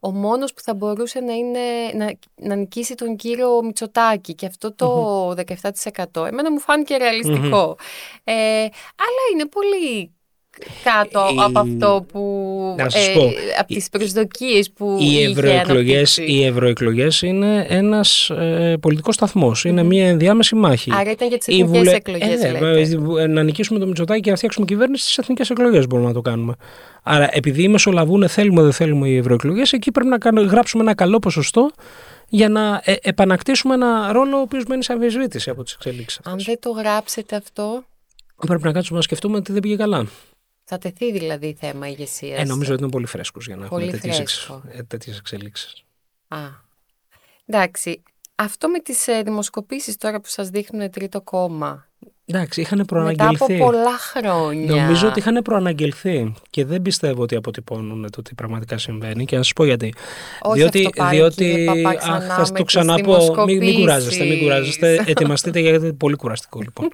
ο μόνος που θα μπορούσε να, είναι, να, να νικήσει τον κύριο Μητσοτάκη και αυτό το 17% εμένα μου φάνηκε Ε, αλλά είναι πολύ κάτω από αυτό που. Να σας πω, από τις προσδοκίες που οι είχε ευρωεκλογές, οι ευρωεκλογές είναι ένας ε, πολιτικός σταθμός. Είναι μια ενδιάμεση μάχη. Άρα ήταν για τις εθνικές βουλε... εκλογές, ε, λέτε. Να νικήσουμε το Μητσοτάκι και να φτιάξουμε κυβέρνηση στις εθνικές εκλογές μπορούμε να το κάνουμε. Άρα επειδή μεσολαβούν θέλουμε δεν θέλουμε οι ευρωεκλογές, εκεί πρέπει να κάνουμε, γράψουμε ένα καλό ποσοστό για να ε, επανακτήσουμε ένα ρόλο ο οποίος μένει σε αμφισβήτηση από τις εξελίξεις. Αν δεν το γράψετε αυτό. Πρέπει να κάτσουμε να σκεφτούμε ότι δεν πήγε καλά. Θα τεθεί δηλαδή θέμα ηγεσίας; Ε, νομίζω ότι είναι πολύ φρέσκος για να πολύ έχουμε τέτοιες εξελίξεις. Α. Εντάξει. Αυτό με τις ε, δημοσκοπήσεις τώρα που σας δείχνουν τρίτο κόμμα, Εντάξει, είχαν προαναγγελθεί. Μετά από πολλά χρόνια. Νομίζω ότι είχαν προαναγγελθεί και δεν πιστεύω ότι αποτυπώνουν το τι πραγματικά συμβαίνει. Και να σας πω γιατί. Όχι διότι, αυτό πάλι, διότι αχ, θα το ξαναπώ. Μην, μην κουράζεστε, μην κουράζεστε. Ετοιμαστείτε γιατί είναι πολύ κουραστικό λοιπόν.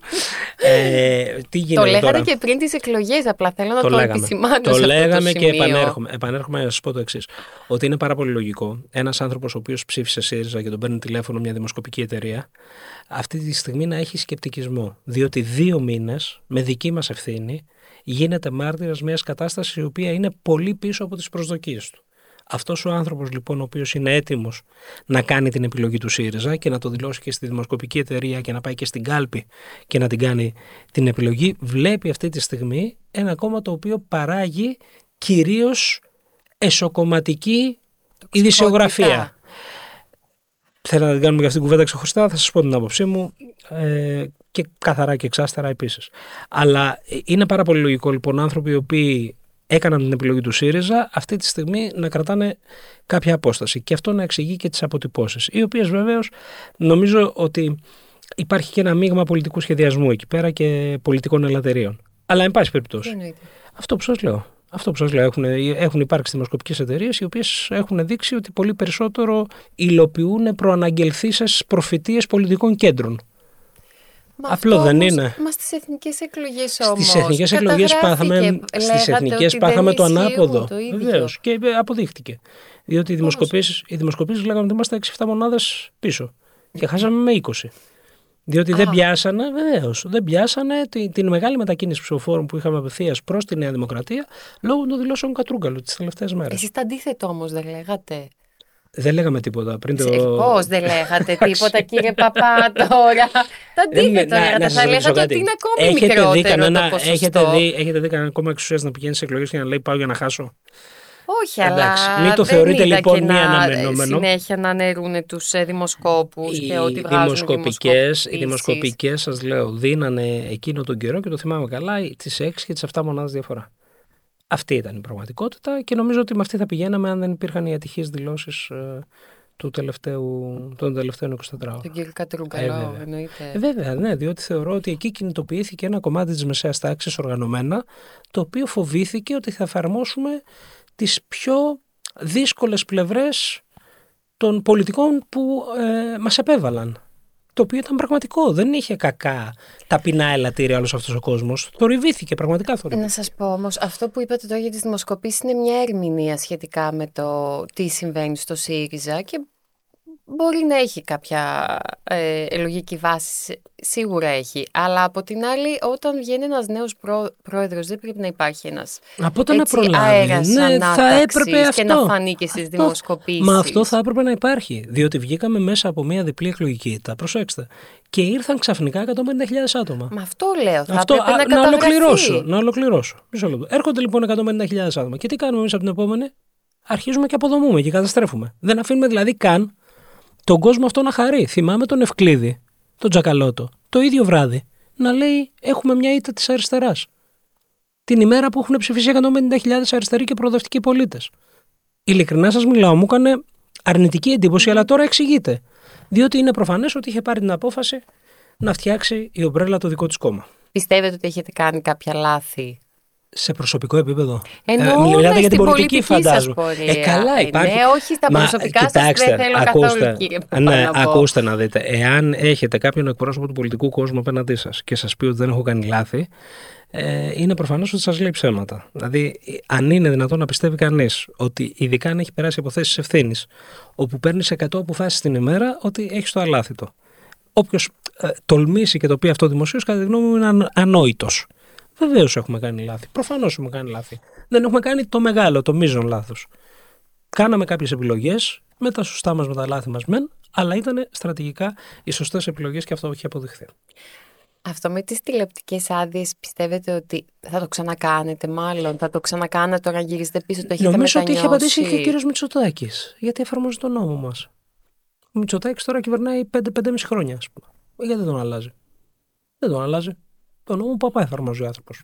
ε, τι γίνεται το λέγατε τώρα; και πριν τις εκλογές, απλά θέλω να το, το επισημάνω. Το σε λέγαμε αυτό και σημείο. επανέρχομαι. Επανέρχομαι να σας πω το εξής. Ότι είναι πάρα πολύ λογικό ένας άνθρωπος ο οποίος ψήφισε ΣΥΡΙΖΑ και τον παίρνει τηλέφωνο μια δημοσκοπική εταιρεία αυτή τη στιγμή να έχει σκεπτικισμό. Διότι δύο μήνες, με δική μας ευθύνη, γίνεται μάρτυρας μιας κατάστασης η οποία είναι πολύ πίσω από τις προσδοκίες του. Αυτός ο άνθρωπος λοιπόν, ο οποίος είναι έτοιμος να κάνει την επιλογή του ΣΥΡΙΖΑ και να το δηλώσει και στη δημοσκοπική εταιρεία και να πάει και στην κάλπη και να την κάνει την επιλογή, βλέπει αυτή τη στιγμή ένα κόμμα το οποίο παράγει κυρίως εσωκομματική ειδησιογραφία. Θέλω να την κάνουμε για αυτήν την κουβέντα ξεχωριστά, θα σας πω την άποψή μου ε, και καθαρά και εξάστερα επίσης. Αλλά είναι πάρα πολύ λογικό λοιπόν άνθρωποι οι οποίοι έκαναν την επιλογή του ΣΥΡΙΖΑ αυτή τη στιγμή να κρατάνε κάποια απόσταση και αυτό να εξηγεί και τις αποτυπώσεις. Οι οποίες βεβαίως νομίζω ότι υπάρχει και ένα μείγμα πολιτικού σχεδιασμού εκεί πέρα και πολιτικών ελαττηρίων. Αλλά εν πάση περιπτώσει. Αυτό που σας λέω. Αυτό που σας λέω, έχουν, έχουν υπάρξει δημοσκοπικές εταιρείες οι οποίες έχουν δείξει ότι πολύ περισσότερο υλοποιούν προαναγγελθήσεις προφητείες πολιτικών κέντρων. Μα Απλό αυτό δεν όμως, είναι. Μα στις εθνικές εκλογές όμως. Στι εθνικές εκλογές πάθαμε, στις εθνικές πάθαμε το ανάποδο. Βεβαίως. Και αποδείχτηκε. Διότι οι δημοσκοπήσει λέγαμε ότι είμαστε 6-7 μονάδες πίσω. Και χάσαμε με 20. Διότι Α. δεν πιάσανε, βεβαίως, δεν πιάσανε την, την μεγάλη μετακίνηση ψηφοφόρων που είχαμε απευθείας προς τη Νέα Δημοκρατία λόγω των δηλώσεων Κατρούγκαλου τις τελευταίες μέρες. Εσείς τα αντίθετο όμως δεν λέγατε. Δεν λέγαμε τίποτα πριν το. Πώς δεν λέγατε τίποτα, κύριε Παπά, τώρα. Τα αντίθετο λέγατε. Θα λέγατε ότι είναι ακόμη έχετε μικρότερο δει κανένα, το ποσοστό. Έχετε δει, έχετε δει κανένα κόμμα εξουσίας να πηγαίνει σε εκλογές και να λέει Πάω για να χάσω. Όχι, Εντάξει, αλλά μην το δεν θεωρείτε είδα λοιπόν και μη να αναμενόμενο. συνέχεια να αναιρούν τους ε, δημοσκόπους Οι και ότι βγάζουν δημοσκοπικές, οι δημοσκοπήσεις. δημοσκοπικές σας λέω δίνανε εκείνο τον καιρό και το θυμάμαι καλά τις 6 και τις 7 μονάδες διαφορά. Αυτή ήταν η πραγματικότητα και νομίζω ότι με αυτή θα πηγαίναμε αν δεν υπήρχαν οι ατυχείς δηλώσεις ε, του τελευταίου, των τελευταίων 24 ώρων. Τον κύριο Κατρούγκαλο, Ε, βέβαια. εννοείται. Ε, βέβαια, ναι, διότι θεωρώ ότι εκεί κινητοποιήθηκε ένα κομμάτι της μεσαίας τάξης οργανωμένα, το οποίο φοβήθηκε ότι θα εφαρμόσουμε τις πιο δύσκολες πλευρές των πολιτικών που ε, μας επέβαλαν. Το οποίο ήταν πραγματικό. Δεν είχε κακά ταπεινά ελαττήρια όλος αυτός ο κόσμος. Θορυβήθηκε, πραγματικά Να θορυβήθηκε. σας πω όμως, αυτό που είπατε τώρα για τις δημοσκοπήσεις είναι μια ερμηνεία σχετικά με το τι συμβαίνει στο ΣΥΡΙΖΑ και μπορεί να έχει κάποια ε, λογική βάση, σίγουρα έχει. Αλλά από την άλλη, όταν βγαίνει ένας νέος πρό, πρόεδρος, δεν πρέπει να υπάρχει ένας Από όταν να έτσι, προλάβει. αέρας Ναι, θα ανάταξης έπρεπε αυτό. και να φανεί και στις Αυτό- δημοσκοπήσεις. Μα αυτό θα έπρεπε να υπάρχει. Διότι βγήκαμε μέσα από μια διπλή εκλογική ήττα. Προσέξτε. Και ήρθαν ξαφνικά 150.000 άτομα. Μα αυτό λέω, θα Αυτό, πρέπει α, να να καταγραφεί. ολοκληρώσω. Να ολοκληρώσω. Μισό λεπτό. Έρχονται λοιπόν 150.000 άτομα. Και τι κάνουμε εμείς από την επόμενη; Αρχίζουμε και αποδομούμε και καταστρέφουμε. Δεν αφήνουμε δηλαδή καν τον κόσμο αυτό να χαρεί. Θυμάμαι τον Ευκλήδη, τον Τζακαλώτο, το ίδιο βράδυ να λέει έχουμε μια ήττα της αριστεράς. Την ημέρα που έχουν ψηφίσει 150.000 αριστεροί και προοδευτικοί πολίτες. Ειλικρινά σας μιλάω, μου έκανε αρνητική εντύπωση, αλλά τώρα εξηγείται. Διότι είναι προφανές ότι είχε πάρει την απόφαση να φτιάξει η ομπρέλα το δικό της κόμμα. Πιστεύετε ότι έχετε κάνει κάποια λάθη σε προσωπικό επίπεδο. Εννοώ ε, μιλάτε ναι, για την στην πολιτική, πολιτική σας φαντάζομαι. πορεία. Ε, καλά, Ε, υπάρχει. ναι, όχι στα Μα, προσωπικά σας κοιτάξτε, δεν θέλω ακούστε, καθόλου, κύριε Ναι, Παπαναβό. ακούστε να δείτε. Εάν έχετε κάποιον εκπρόσωπο του πολιτικού κόσμου απέναντί σας και σας πει ότι δεν έχω κάνει λάθη, ε, είναι προφανώς ότι σας λέει ψέματα. Δηλαδή, αν είναι δυνατόν να πιστεύει κανείς ότι, ειδικά αν έχει περάσει από θέσεις ευθύνης, όπου παίρνεις 100 αποφάσεις την ημέρα, ότι έχεις το αλάθητο. Όποιος ε, τολμήσει και το πει αυτό δημοσίως, κατά τη γνώμη μου, είναι αν, ανόητος. Βεβαίως έχουμε κάνει λάθη. Προφανώς έχουμε κάνει λάθη. Δεν έχουμε κάνει το μεγάλο, το μείζον λάθος. Κάναμε κάποιες επιλογές με τα σωστά μας, με τα λάθη μας μεν, αλλά ήταν στρατηγικά οι σωστές επιλογές και αυτό έχει αποδειχθεί. Αυτό με τις τηλεοπτικές άδειες πιστεύετε ότι θα το ξανακάνετε μάλλον, θα το ξανακάνετε τώρα γυρίζετε πίσω, το έχετε Νομίζω ότι έχει μετανιώσει. απαντήσει και ο κύριος Μητσοτάκης. Γιατί εφαρμόζει τον νόμο μας. Ο Μητσοτάκης τώρα κυβερνάει 5-5,5 χρόνια, ας πούμε. Γιατί δεν τον αλλάζει; Δεν τον αλλάζει. Το νόμο παπά εφαρμόζει ο άνθρωπος.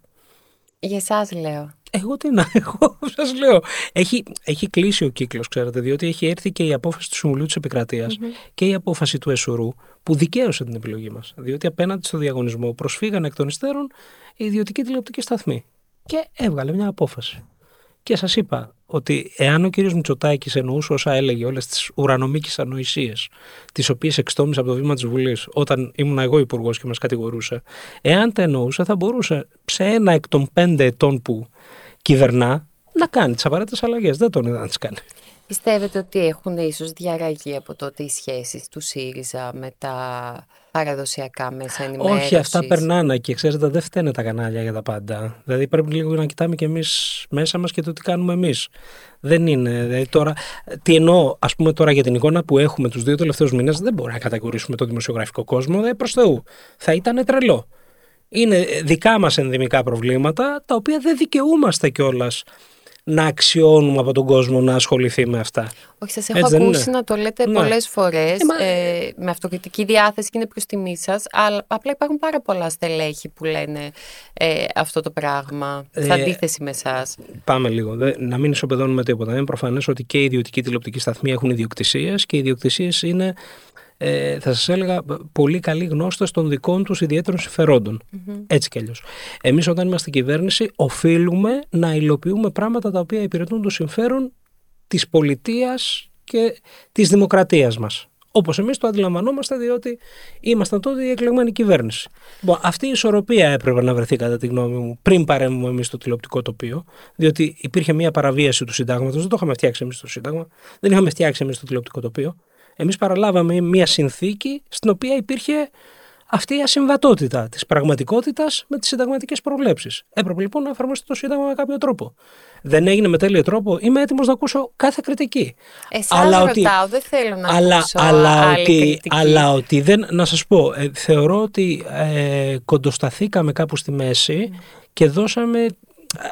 Για εσάς λέω. Εγώ τι να, εγώ σας λέω. Έχει, έχει κλείσει ο κύκλος, ξέρετε, διότι έχει έρθει και η απόφαση του Συμβουλίου της επικρατεια και η απόφαση του ΕΣΟΡΟΥ που δικαίωσε την επιλογή μας. Διότι απέναντι στο διαγωνισμό προσφύγαν εκ των υστέρων οι ιδιωτικοί τηλεοπτικοί σταθμοί. Και έβγαλε μια απόφαση. Και σας είπα ότι εάν ο κύριος Μητσοτάκης εννοούσε όσα έλεγε, όλες τις ουρανομίκες ανοησίες, τις οποίες εξτόμησα από το βήμα της Βουλής όταν ήμουν εγώ υπουργός και μας κατηγορούσε, εάν τα εννοούσε, θα μπορούσε σε ένα εκ των πέντε ετών που κυβερνά να κάνει τις απαραίτητες αλλαγές. Δεν τον είδα να τις κάνει. Πιστεύετε ότι έχουν ίσως διαραγεί από τότε οι σχέσεις του ΣΥΡΙΖΑ με τα παραδοσιακά μέσα ενημέρωσης. Όχι, αυτά περνάνε και ξέρετε, δεν φταίνε τα κανάλια για τα πάντα. Δηλαδή πρέπει λίγο να κοιτάμε και εμείς μέσα μας και το τι κάνουμε εμείς. Δεν είναι. Δηλαδή, τώρα, τι εννοώ, ας πούμε τώρα για την εικόνα που έχουμε τους δύο τελευταίους μήνες, δεν μπορούμε να κατηγορήσουμε το δημοσιογραφικό κόσμο. Δεν προς Θεού. Θα ήταν τρελό. Είναι δικά μας ενδυμικά προβλήματα, τα οποία δεν δικαιούμαστε κιόλας να αξιώνουμε από τον κόσμο να ασχοληθεί με αυτά. Όχι, σας έχω Έτσι δεν ακούσει είναι; να το λέτε Ναι. πολλές φορές Ε, μα- ε, με αυτοκριτική διάθεση και είναι προς τιμή σας, αλλά απλά υπάρχουν πάρα πολλά στελέχη που λένε ε, αυτό το πράγμα, σε Ε, αντίθεση με εσάς. Πάμε λίγο. Δε- να μην ισοπεδώνουμε τίποτα. Είναι προφανές ότι και οι ιδιωτικοί τηλεοπτικοί σταθμοί έχουν ιδιοκτησίες και οι ιδιοκτησίες είναι, ε, θα σας έλεγα, πολύ καλοί γνώστε των δικών τους ιδιαίτερων συμφερόντων. Έτσι κι αλλιώς. Εμείς, όταν είμαστε κυβέρνηση, οφείλουμε να υλοποιούμε πράγματα τα οποία υπηρετούν το συμφέρον της πολιτείας και της δημοκρατίας μας. Όπως εμείς το αντιλαμβανόμαστε, διότι ήμασταν τότε η εκλεγμένη κυβέρνηση. Λοιπόν, αυτή η ισορροπία έπρεπε να βρεθεί, κατά τη γνώμη μου, πριν παρέμβουμε εμείς στο τηλεοπτικό τοπίο, διότι υπήρχε μια παραβίαση του συντάγματος. Δεν το είχαμε φτιάξει εμείς το Σύνταγμα, δεν είχαμε φτιάξει εμείς το τηλεοπτικό τοπίο. Εμείς παραλάβαμε μια συνθήκη στην οποία υπήρχε αυτή η ασυμβατότητα της πραγματικότητας με τις συνταγματικές προβλέψεις. Έπρεπε λοιπόν να εφαρμόσετε το Σύνταγμα με κάποιο τρόπο. Δεν έγινε με τέλειο τρόπο. Είμαι έτοιμος να ακούσω κάθε κριτική. Εσάς Αλλά ρωτάω, ότι- δεν θέλω να αλλά, ακούσω αλλά, άλλη ότι, κριτική. αλλά ότι δεν. Να σας πω, ε, θεωρώ ότι ε, κοντοσταθήκαμε κάπου στη μέση και δώσαμε.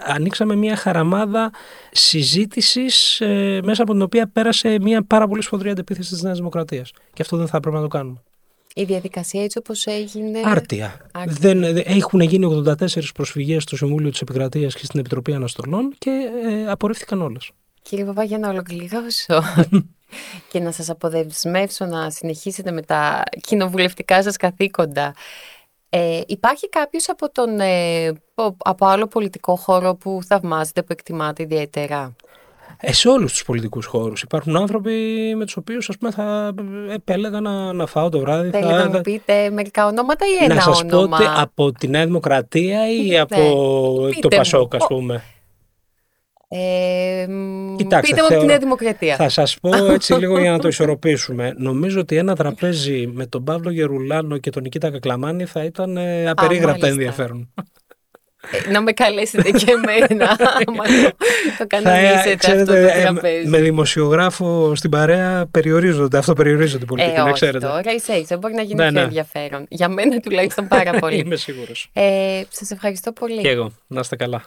Ανοίξαμε μια χαραμάδα συζήτησης ε, μέσα από την οποία πέρασε μια πάρα πολύ σφοδρή αντεπίθεση της Νέας Δημοκρατίας. Και αυτό δεν θα πρέπει να το κάνουμε. Η διαδικασία έτσι όπως έγινε... Άρτια. άρτια. Δεν, δεν- έχουν γίνει 84 προσφυγές στο Συμβούλιο της Επικρατείας και στην Επιτροπή Αναστολών και ε, απορρίφθηκαν όλες. Κύριε Παπά, για να ολοκληρώσω και να σας αποδεσμεύσω να συνεχίσετε με τα κοινοβουλευτικά σας καθήκοντα. Ε, υπάρχει κάποιος από, τον, ε, πο- από άλλο πολιτικό χώρο που θαυμάζετε, που εκτιμάτε ιδιαίτερα; Ε, σε όλους τους πολιτικούς χώρους. Υπάρχουν άνθρωποι με τους οποίους θα επέλεγα να, να φάω το βράδυ. Θέλετε θα, να μου πείτε μερικά ονόματα ή ένα να σας πω όνομα; ότι από τη Νέα Δημοκρατία ή Ναι. από Πείτε το μου. Πασόκ, ας Ω. πούμε. Ε, μ, Κοιτάξτε, πείτε μου από τη θεωρώ- Νέα Δημοκρατία. Θα σας πω έτσι λίγο για να το ισορροπήσουμε. Νομίζω ότι ένα τραπέζι με τον Παύλο Γερουλάνο και τον Νικήτα Κακλαμάνη θα ήταν ε, απερίγραπτα μάλιστα. ενδιαφέρον. Ε, να με καλέσετε και εμένα, άμα το, το κανονίσετε αυτό το ξέρετε, ε, τραπέζι. με δημοσιογράφο στην παρέα περιορίζονται, αυτό περιορίζονται πολύ, Ε, να όχι ξέρετε. τώρα, ίσα ίσα, μπορεί να γίνει Ναι, πιο ναι. ενδιαφέρον. Για μένα τουλάχιστον πάρα πολύ. Είμαι σίγουρος. ε, σας ευχαριστώ πολύ. Και εγώ. Να είστε καλά.